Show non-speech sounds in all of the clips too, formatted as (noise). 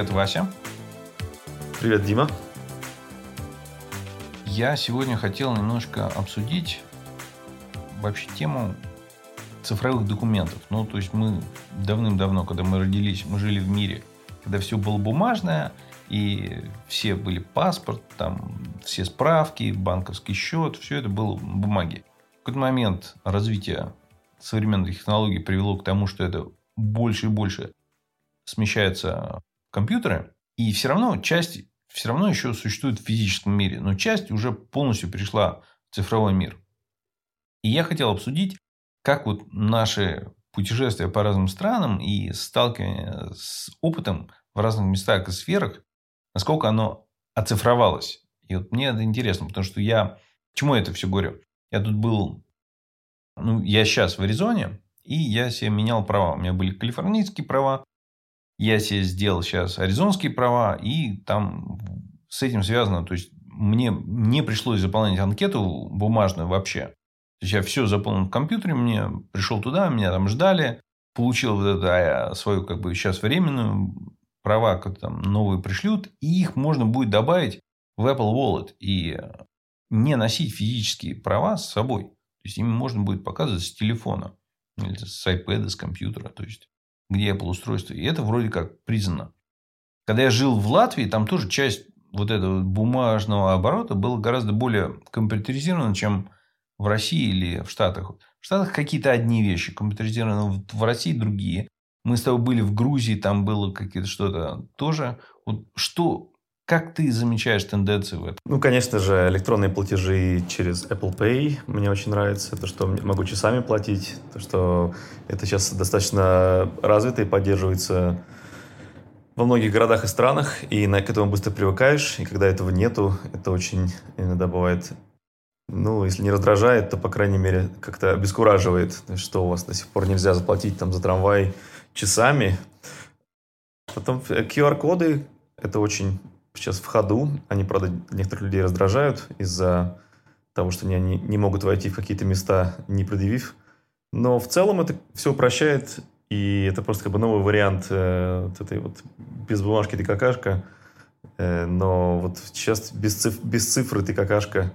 Привет, Вася. Привет, Дима. Я сегодня хотел немножко обсудить вообще тему цифровых документов. Ну, то есть мы давным-давно, когда мы родились, мы жили в мире, когда все было бумажное, и все были паспорт, там все справки, банковский счет, все это было в бумаге. В какой-то момент развитие современных технологий привело к тому, что это больше и больше смещается компьютеры, и все равно часть все равно еще существует в физическом мире, но часть уже полностью перешла в цифровой мир. И я хотел обсудить, как вот наши путешествия по разным странам и сталкивание с опытом в разных местах и сферах, насколько оно оцифровалось. И вот мне это интересно, потому что я... Почему я это все говорю? Я тут был... Ну, я сейчас в Аризоне, и я себе менял права. У меня были калифорнийские права, я себе сделал сейчас аризонские права, и там с этим связано, то есть мне не пришлось заполнять анкету бумажную вообще. То есть я все заполнил в компьютере, мне пришел туда, меня там ждали, получил вот это а, свою как бы сейчас временную права, как там новые пришлют, и их можно будет добавить в Apple Wallet и не носить физические права с собой. То есть ими можно будет показывать с телефона или с iPad, с компьютера. То есть где Apple устройство. И это вроде как признано. Когда я жил в Латвии, там тоже часть вот этого бумажного оборота была гораздо более компьютеризирована, чем в России или в Штатах. В Штатах какие-то одни вещи компьютеризированы, в России другие. Мы с тобой были в Грузии, там было какие-то что-то тоже. Вот что, как ты замечаешь тенденции в этом? Ну, конечно же, электронные платежи через Apple Pay мне очень нравится. То, что могу часами платить. То, что это сейчас достаточно развито и поддерживается во многих городах и странах. И к этому быстро привыкаешь. И когда этого нету, это очень иногда бывает ну, если не раздражает, то, по крайней мере, как-то обескураживает, что у вас до сих пор нельзя заплатить там за трамвай часами. Потом QR-коды – это очень сейчас в ходу. Они, правда, некоторых людей раздражают из-за того, что они не могут войти в какие-то места, не предъявив. Но в целом это все упрощает, и это просто как бы новый вариант э, вот этой вот без бумажки ты какашка, э, но вот сейчас без, циф без цифры ты какашка.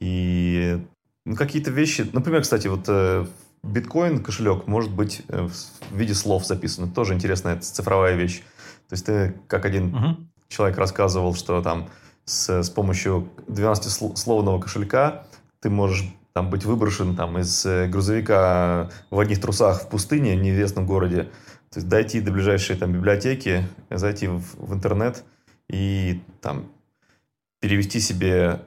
И ну, какие-то вещи, например, кстати, вот э, биткоин кошелек может быть э, в виде слов записан. тоже интересная цифровая вещь. То есть ты как один угу человек рассказывал, что там с, с помощью 12-словного кошелька ты можешь там быть выброшен там из э, грузовика в одних трусах в пустыне, в неизвестном городе, то есть дойти до ближайшей там библиотеки, зайти в, в интернет и там перевести себе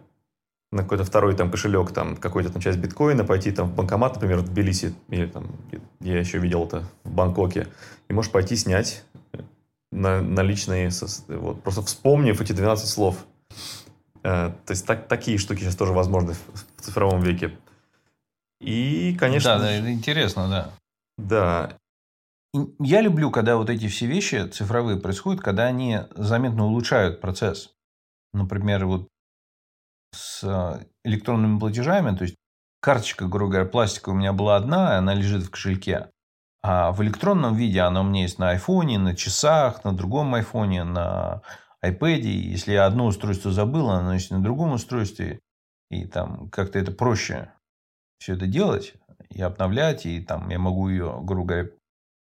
на какой-то второй там кошелек, там какой-то там часть биткоина, пойти там в банкомат, например, в Тбилиси, или там, я еще видел это в Бангкоке, и можешь пойти снять на, наличные, вот, просто вспомнив эти 12 слов. Э, то есть так, такие штуки сейчас тоже возможны в цифровом веке. И, конечно... Да, да, это интересно, да. Да. Я люблю, когда вот эти все вещи цифровые происходят, когда они заметно улучшают процесс. Например, вот с э, электронными платежами, то есть карточка, грубо говоря, пластиковая у меня была одна, она лежит в кошельке. А в электронном виде оно у меня есть на айфоне, на часах, на другом айфоне, на iPad. Если я одно устройство забыл, оно есть на другом устройстве. И там как-то это проще все это делать и обновлять. И там я могу ее, грубо говоря,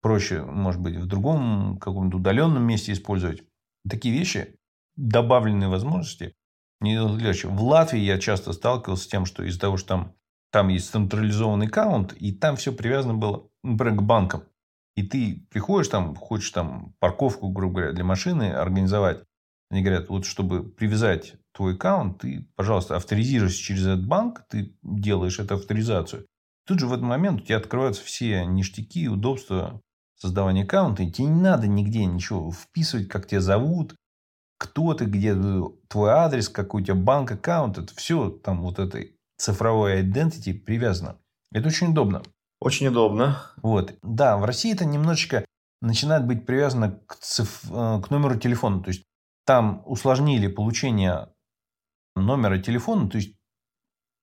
проще, может быть, в другом каком-то удаленном месте использовать. Такие вещи, добавленные возможности, не. В Латвии я часто сталкивался с тем, что из-за того, что там, там есть централизованный аккаунт, и там все привязано было например, к банкам, и ты приходишь там, хочешь там парковку, грубо говоря, для машины организовать, они говорят, вот чтобы привязать твой аккаунт, ты, пожалуйста, авторизируешься через этот банк, ты делаешь эту авторизацию. Тут же в этот момент у тебя открываются все ништяки, удобства создавания аккаунта, и тебе не надо нигде ничего вписывать, как тебя зовут, кто ты, где твой адрес, какой у тебя банк аккаунт, это все там вот этой цифровой identity привязано. Это очень удобно. Очень удобно. Вот. Да, в России это немножечко начинает быть привязано к, циф... Э, к номеру телефона. То есть, там усложнили получение номера телефона. То есть,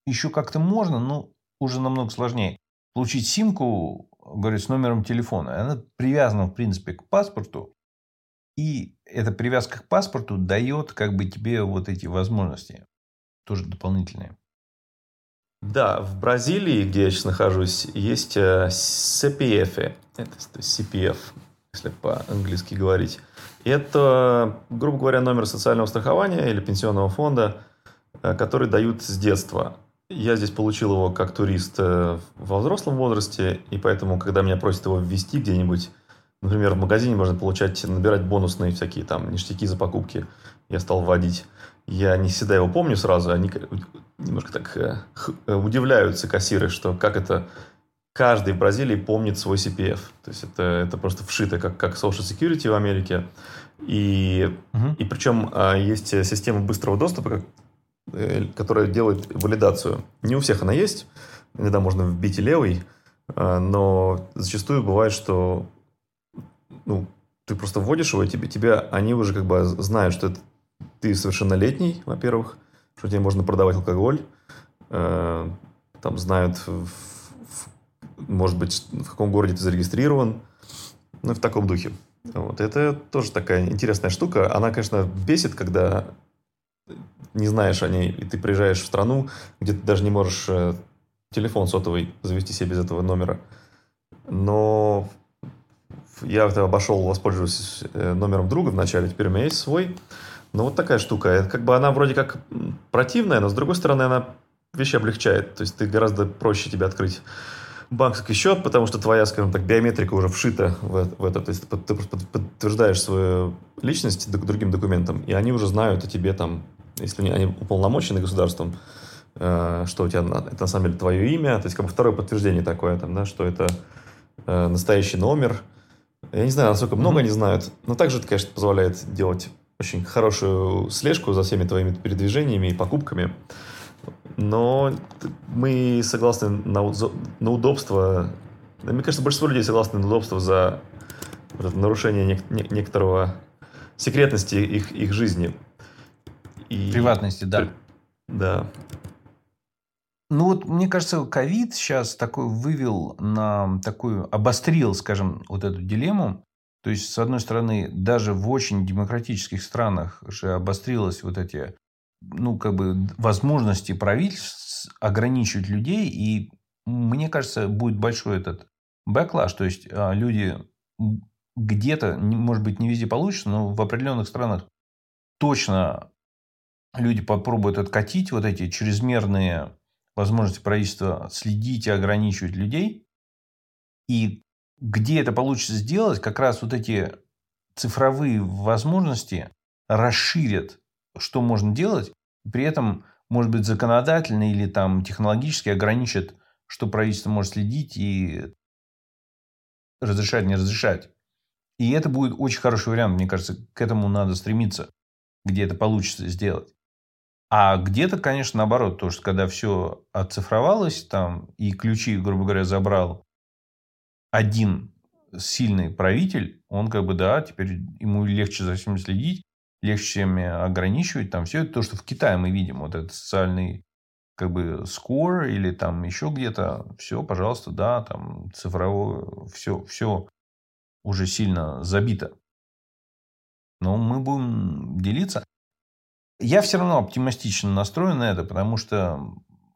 еще как-то можно, но уже намного сложнее. Получить симку, говорит, с номером телефона. Она привязана, в принципе, к паспорту. И эта привязка к паспорту дает как бы тебе вот эти возможности. Тоже дополнительные. Да, в Бразилии, где я сейчас нахожусь, есть э, CPF, это CPF, если по-английски говорить. Это, грубо говоря, номер социального страхования или пенсионного фонда, э, который дают с детства. Я здесь получил его как турист э, во взрослом возрасте, и поэтому, когда меня просят его ввести где-нибудь, например, в магазине можно получать, набирать бонусные всякие там ништяки за покупки, я стал вводить. Я не всегда его помню сразу, они немножко так э, э, удивляются кассиры, что как это каждый в Бразилии помнит свой CPF. То есть это, это просто вшито, как, как Social Security в Америке. И, угу. и причем а, есть система быстрого доступа, Э, которая делает валидацию. Не у всех она есть. Иногда можно вбить и левый, э, но зачастую бывает, что ну, ты просто вводишь его, и тебе, тебя, они уже как бы знают, что это, ты совершеннолетний, во-первых, что тебе можно продавать алкоголь, э, там знают, в, в, может быть, в каком городе ты зарегистрирован, ну, в таком духе. Вот. Это тоже такая интересная штука. Она, конечно, бесит, когда не знаешь о ней, и ты приезжаешь в страну, где ты даже не можешь э, телефон сотовый завести себе без этого номера. Но я обошел, воспользовавшись э, номером друга вначале, теперь у меня есть свой. Но вот такая штука. Это как бы она вроде как противная, но с другой стороны она вещи облегчает. То есть ты гораздо проще тебе открыть банковский счет, потому что твоя, скажем так, биометрика уже вшита в, в это. То есть ты подтверждаешь свою личность другим документам, и они уже знают о тебе там если они уполномочены государством, э, что у тебя это на самом деле твое имя, то есть как бы второе подтверждение такое, там, да, что это э, настоящий номер. Я не знаю, насколько много mm-hmm. они знают, но также это, конечно, позволяет делать очень хорошую слежку за всеми твоими передвижениями и покупками. Но мы согласны на, на удобство. Мне кажется, большинство людей согласны на удобство за вот нарушение нек- некоторого секретности их, их жизни. И... Приватности, да. Да. Ну вот, мне кажется, ковид сейчас такой вывел на такую, обострил, скажем, вот эту дилемму. То есть, с одной стороны, даже в очень демократических странах же обострилось вот эти, ну, как бы, возможности правительств ограничивать людей. И мне кажется, будет большой этот бэклаш. То есть, а, люди где-то, может быть, не везде получится, но в определенных странах точно люди попробуют откатить вот эти чрезмерные возможности правительства следить и ограничивать людей. И где это получится сделать, как раз вот эти цифровые возможности расширят, что можно делать, при этом, может быть, законодательно или там технологически ограничат, что правительство может следить и разрешать, не разрешать. И это будет очень хороший вариант, мне кажется, к этому надо стремиться, где это получится сделать. А где-то, конечно, наоборот, то, что когда все оцифровалось, там, и ключи, грубо говоря, забрал один сильный правитель, он как бы, да, теперь ему легче за всем следить, легче всеми ограничивать. Там все это то, что в Китае мы видим, вот этот социальный как бы скор или там еще где-то, все, пожалуйста, да, там цифровое, все, все уже сильно забито. Но мы будем делиться. Я все равно оптимистично настроен на это, потому что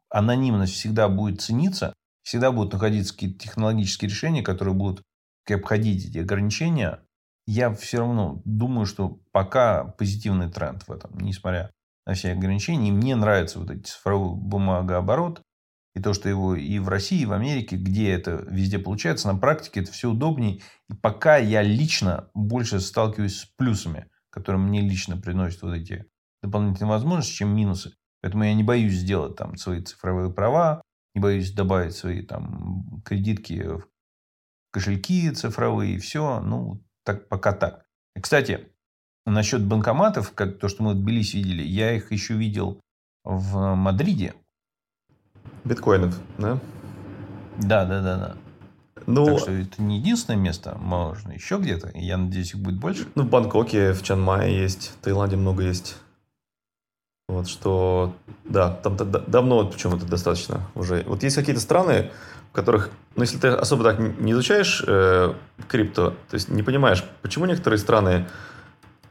анонимность всегда будет цениться, всегда будут находиться какие-то технологические решения, которые будут обходить эти ограничения. Я все равно думаю, что пока позитивный тренд в этом, несмотря на все ограничения. И мне нравится вот этот цифровой бумагооборот. И то, что его и в России, и в Америке, где это везде получается, на практике это все удобнее. И пока я лично больше сталкиваюсь с плюсами, которые мне лично приносят вот эти дополнительные возможности, чем минусы. Поэтому я не боюсь сделать там свои цифровые права, не боюсь добавить свои там кредитки в кошельки цифровые, и все. Ну, так, пока так. И, кстати, насчет банкоматов, как то, что мы в Тбилиси видели, я их еще видел в Мадриде. Биткоинов, да? Да, да, да, да. Ну, так что это не единственное место, можно еще где-то. Я надеюсь, их будет больше. Ну, в Бангкоке, в Чанмае есть, в Таиланде много есть. Вот что, да, там давно причем это достаточно уже. Вот есть какие-то страны, в которых, ну, если ты особо так не изучаешь э, крипто, то есть не понимаешь, почему некоторые страны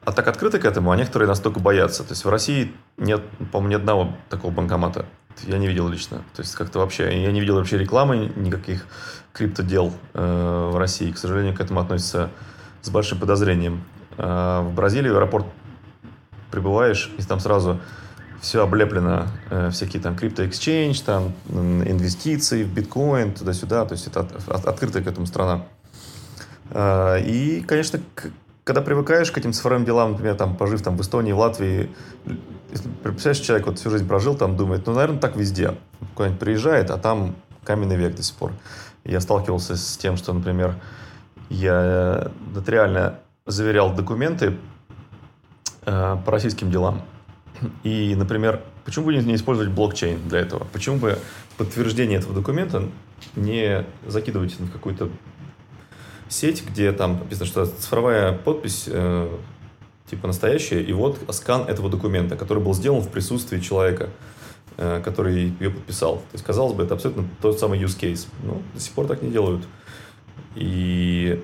а так открыты к этому, а некоторые настолько боятся. То есть в России нет, по-моему, ни одного такого банкомата. Я не видел лично. То есть как-то вообще, я не видел вообще рекламы никаких криптодел э, в России. К сожалению, к этому относятся с большим подозрением. Э, в Бразилии в аэропорт прибываешь, и там сразу все облеплено, э, всякие там крипто-эксчейндж, там инвестиции в биткоин, туда-сюда, то есть это от, от, открытая к этому страна. Э, и, конечно, когда привыкаешь к этим цифровым делам, например, там, пожив там в Эстонии, в Латвии, представляешь, человек вот всю жизнь прожил там, думает, ну, наверное, так везде. Куда-нибудь приезжает, а там каменный век до сих пор. Я сталкивался с тем, что, например, я нотариально заверял документы э, по российским делам. И, например, почему бы не использовать блокчейн для этого? Почему бы подтверждение этого документа не закидывать в какую-то сеть, где там написано, что цифровая подпись э, типа настоящая, и вот скан этого документа, который был сделан в присутствии человека, э, который ее подписал. То есть, казалось бы, это абсолютно тот самый use case. Но до сих пор так не делают. И,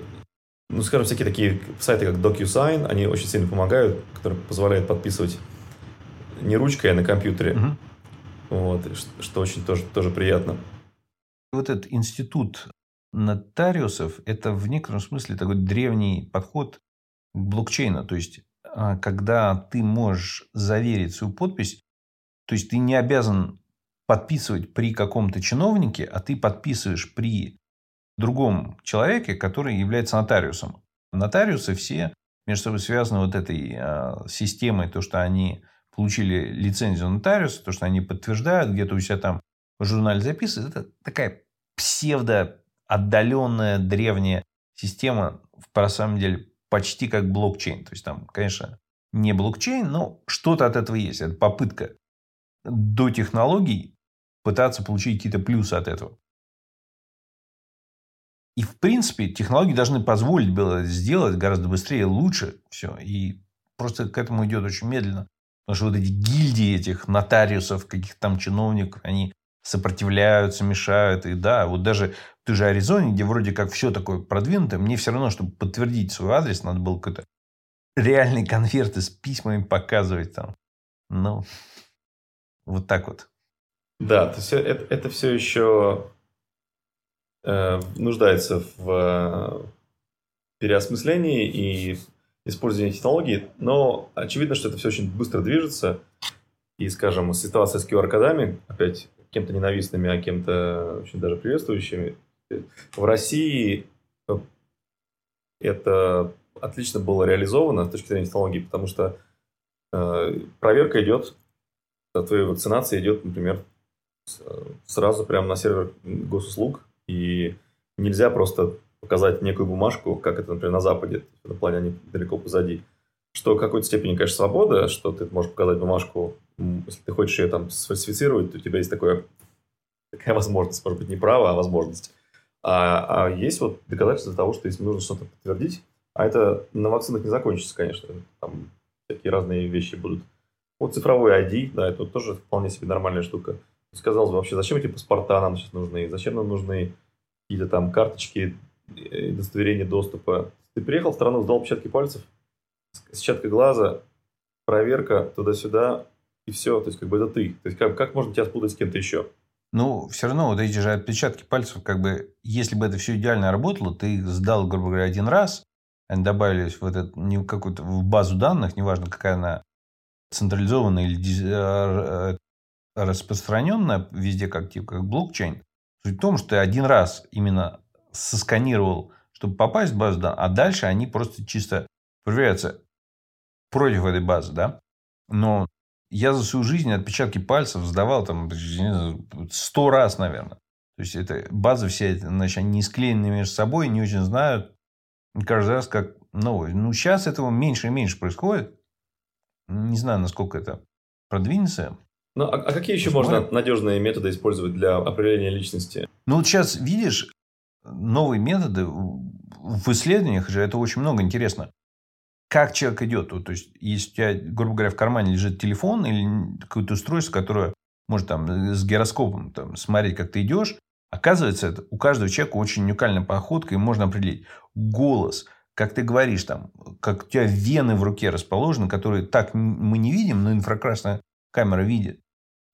ну, скажем, всякие такие сайты, как DocuSign, они очень сильно помогают, которые позволяют подписывать не ручкой, а на компьютере. Угу. Вот, что очень тоже, тоже приятно. Вот этот институт нотариусов – это в некотором смысле такой древний подход к блокчейну. То есть, а, когда ты можешь заверить свою подпись, то есть, ты не обязан подписывать при каком-то чиновнике, а ты подписываешь при другом человеке, который является нотариусом. Нотариусы все между собой связаны вот этой а, системой, то, что они получили лицензию нотариуса, то, что они подтверждают, где-то у себя там в журнале записывают, это такая псевдо отдаленная древняя система, по самом деле, почти как блокчейн. То есть, там, конечно, не блокчейн, но что-то от этого есть. Это попытка до технологий пытаться получить какие-то плюсы от этого. И, в принципе, технологии должны позволить было сделать гораздо быстрее, лучше все. И просто к этому идет очень медленно. Потому что вот эти гильдии этих нотариусов, каких-то там чиновников, они сопротивляются, мешают. И да, вот даже в той же Аризоне, где вроде как все такое продвинутое, мне все равно, чтобы подтвердить свой адрес, надо было какой-то реальный конверты с письмами показывать там. Ну, вот так вот. Да, то есть это, это все еще э, нуждается в э, переосмыслении и использование технологий, но очевидно, что это все очень быстро движется. И, скажем, ситуация с QR-кодами, опять кем-то ненавистными, а кем-то очень даже приветствующими. В России это отлично было реализовано с точки зрения технологий, потому что э, проверка идет, твоей вакцинация идет, например, сразу прямо на сервер госуслуг, и нельзя просто показать некую бумажку, как это, например, на Западе, на плане они далеко позади. Что в какой-то степени, конечно, свобода, что ты можешь показать бумажку, если ты хочешь ее там сфальсифицировать, то у тебя есть такое, такая возможность, может быть, не право, а возможность. А, а есть вот доказательства того, что если нужно что-то подтвердить, а это на вакцинах не закончится, конечно, там всякие разные вещи будут. Вот цифровой ID, да, это вот тоже вполне себе нормальная штука. Сказалось бы, вообще, зачем эти паспорта нам сейчас нужны? Зачем нам нужны какие-то там карточки Э, удостоверение доступа. Ты приехал в страну, сдал отпечатки пальцев, сетчатка глаза, проверка туда-сюда, и все. То есть, как бы это ты. То есть, как, как можно тебя спутать с кем-то еще? Ну, все равно вот эти же отпечатки пальцев, как бы, если бы это все идеально работало, ты сдал, грубо говоря, один раз, они добавились в этот, не какую-то в базу данных, неважно, какая она централизованная или э, э, распространенная везде, как типа как блокчейн. Суть в том, что ты один раз именно сосканировал, чтобы попасть в базу данных, а дальше они просто чисто проверяются против этой базы, да. Но я за всю жизнь отпечатки пальцев сдавал там сто раз, наверное. То есть, это база вся, значит, они не склеены между собой, не очень знают. Каждый раз как новый. Ну, сейчас этого меньше и меньше происходит. Не знаю, насколько это продвинется. Ну, а, а какие еще Посмотрим. можно надежные методы использовать для определения личности? Ну, вот сейчас, видишь, новые методы в исследованиях же это очень много интересно. Как человек идет? То есть, если у тебя, грубо говоря, в кармане лежит телефон или какое-то устройство, которое может там с гироскопом там, смотреть, как ты идешь, оказывается, это у каждого человека очень уникальная походка, и можно определить голос, как ты говоришь, там, как у тебя вены в руке расположены, которые так мы не видим, но инфракрасная камера видит.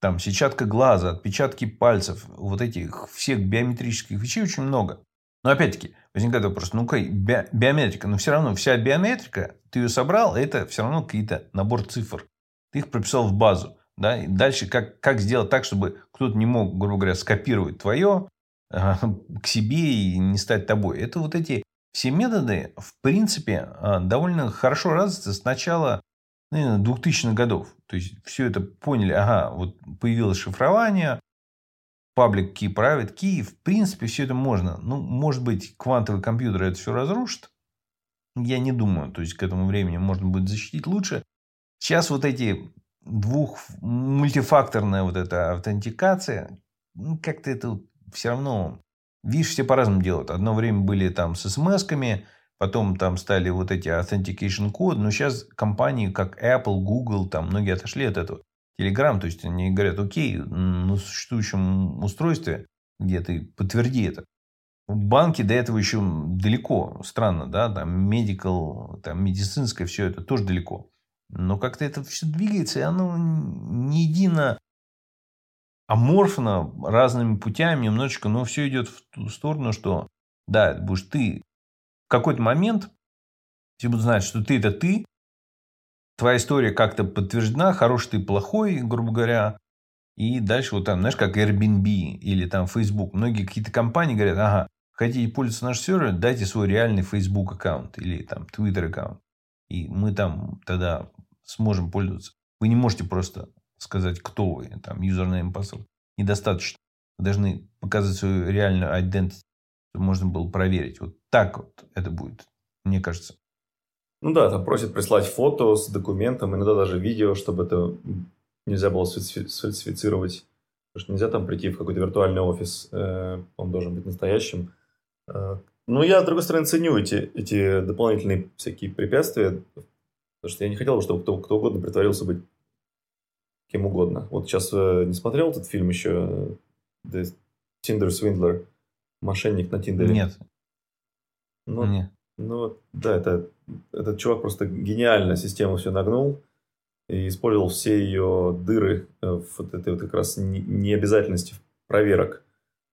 Там сетчатка глаза, отпечатки пальцев, вот этих всех биометрических вещей очень много. Но опять-таки, возникает вопрос, ну-ка, би- биометрика, но все равно вся биометрика, ты ее собрал, это все равно какие-то набор цифр. Ты их прописал в базу. Да? И дальше как, как сделать так, чтобы кто-то не мог, грубо говоря, скопировать твое э, к себе и не стать тобой. Это вот эти все методы, в принципе, э, довольно хорошо развиты с начала наверное, 2000-х годов. То есть, все это поняли, ага, вот появилось шифрование, паблик key, private key, в принципе, все это можно. Ну, может быть, квантовый компьютер это все разрушит. Я не думаю. То есть, к этому времени можно будет защитить лучше. Сейчас вот эти двух мультифакторная вот эта аутентикация, ну, как-то это все равно... Видишь, все по-разному делают. Одно время были там с смс-ками, потом там стали вот эти authentication код, но сейчас компании, как Apple, Google, там многие отошли от этого. Telegram, то есть они говорят, окей, на существующем устройстве, где ты подтверди это. В банке до этого еще далеко, странно, да, там medical, там медицинское, все это тоже далеко. Но как-то это все двигается, и оно не едино аморфно разными путями немножечко, но все идет в ту сторону, что да, будешь ты какой-то момент все будут знать, что ты это ты, твоя история как-то подтверждена, хороший ты, плохой, грубо говоря, и дальше вот там, знаешь, как Airbnb или там Facebook. Многие какие-то компании говорят, ага, хотите пользоваться наш сервер, дайте свой реальный Facebook аккаунт или там Twitter аккаунт. И мы там тогда сможем пользоваться. Вы не можете просто сказать, кто вы, там, username, password. Недостаточно. Вы должны показать свою реальную identity, можно было проверить. Вот так вот это будет, мне кажется. Ну да, там просят прислать фото с документом, иногда даже видео, чтобы это нельзя было сфальсифицировать. Потому что нельзя там прийти в какой-то виртуальный офис, э, он должен быть настоящим. Э, ну, я, с другой стороны, ценю эти, эти дополнительные всякие препятствия, потому что я не хотел, чтобы кто, кто угодно притворился быть кем угодно. Вот сейчас э, не смотрел этот фильм еще, The Tinder Swindler, мошенник на Тиндере? Нет. Ну, Нет. Ну, да, это, этот чувак просто гениально систему все нагнул и использовал все ее дыры э, в вот этой вот как раз необязательности проверок,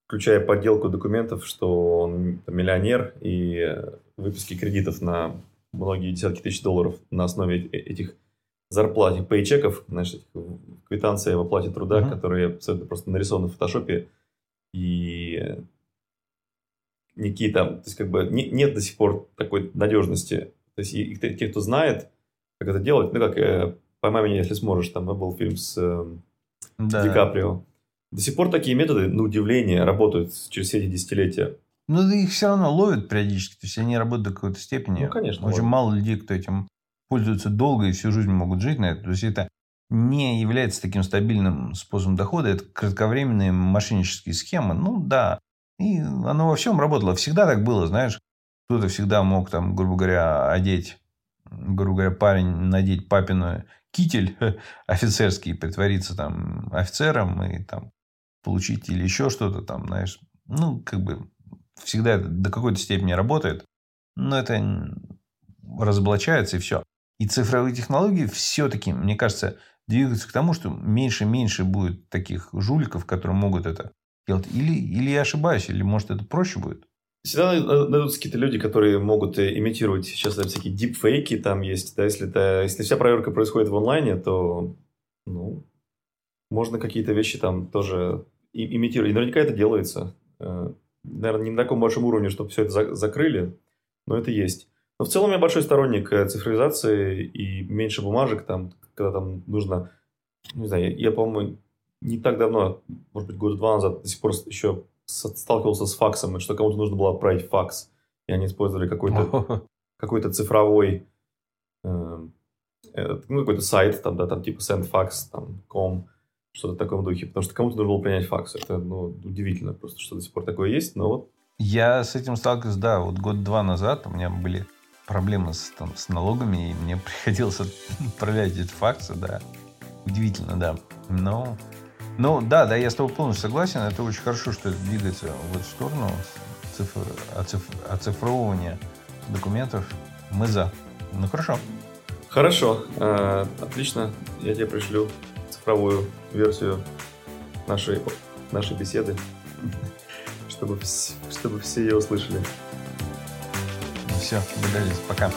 включая подделку документов, что он миллионер и выписки кредитов на многие десятки тысяч долларов на основе э, этих зарплат, пейчеков, знаешь, квитанции об оплате труда, uh-huh. которые абсолютно просто нарисованы в фотошопе и никакие там, то есть как бы не, нет до сих пор такой надежности. То есть и, и те, кто знает, как это делать, ну как э, «Поймай меня, если сможешь», там был фильм с э, да. Ди Каприо. До сих пор такие методы, на удивление, работают через все эти десятилетия. Ну, их все равно ловят периодически. То есть, они работают до какой-то степени. Ну, конечно. Очень ловят. мало людей, кто этим пользуются долго и всю жизнь могут жить на это. То есть, это не является таким стабильным способом дохода. Это кратковременные мошеннические схемы. Ну, да, и оно во всем работало. Всегда так было, знаешь. Кто-то всегда мог, там, грубо говоря, одеть, грубо говоря, парень надеть папину китель (laughs) офицерский, притвориться там офицером и там получить или еще что-то там, знаешь. Ну, как бы всегда это до какой-то степени работает. Но это разоблачается и все. И цифровые технологии все-таки, мне кажется, двигаются к тому, что меньше и меньше будет таких жуликов, которые могут это делать. Или, или я ошибаюсь, или может это проще будет. Всегда найдутся какие-то люди, которые могут э, имитировать сейчас там, всякие дипфейки там есть. Да, если, это, если вся проверка происходит в онлайне, то ну, можно какие-то вещи там тоже имитировать. И наверняка это делается. Э, наверное, не на таком большом уровне, чтобы все это за закрыли, но это есть. Но в целом я большой сторонник э, цифровизации и меньше бумажек, там, когда там нужно, не знаю, я, я по-моему, не так давно, может быть, года два назад, до сих пор еще сталкивался с факсом, что кому-то нужно было отправить факс, и они использовали какой-то (laughs) какой цифровой э, ну, какой-то сайт, там, да, там типа sendfax, там, com, что-то в таком духе, потому что кому-то нужно было принять факс. Это, ну, удивительно просто, что до сих пор такое есть, но вот. Я с этим сталкивался, да, вот год-два назад у меня были проблемы с, там, с налогами, и мне (laughs) приходилось отправлять эти факсы, да. Удивительно, да. Но ну, да, да, я с тобой полностью согласен. Это очень хорошо, что это двигается в эту сторону цифр, оциф, оцифровывания документов. Мы за. Ну хорошо. Хорошо, э, отлично. Я тебе пришлю цифровую версию нашей, нашей беседы, (laughs) чтобы, чтобы все ее услышали. Все, договорились. Пока.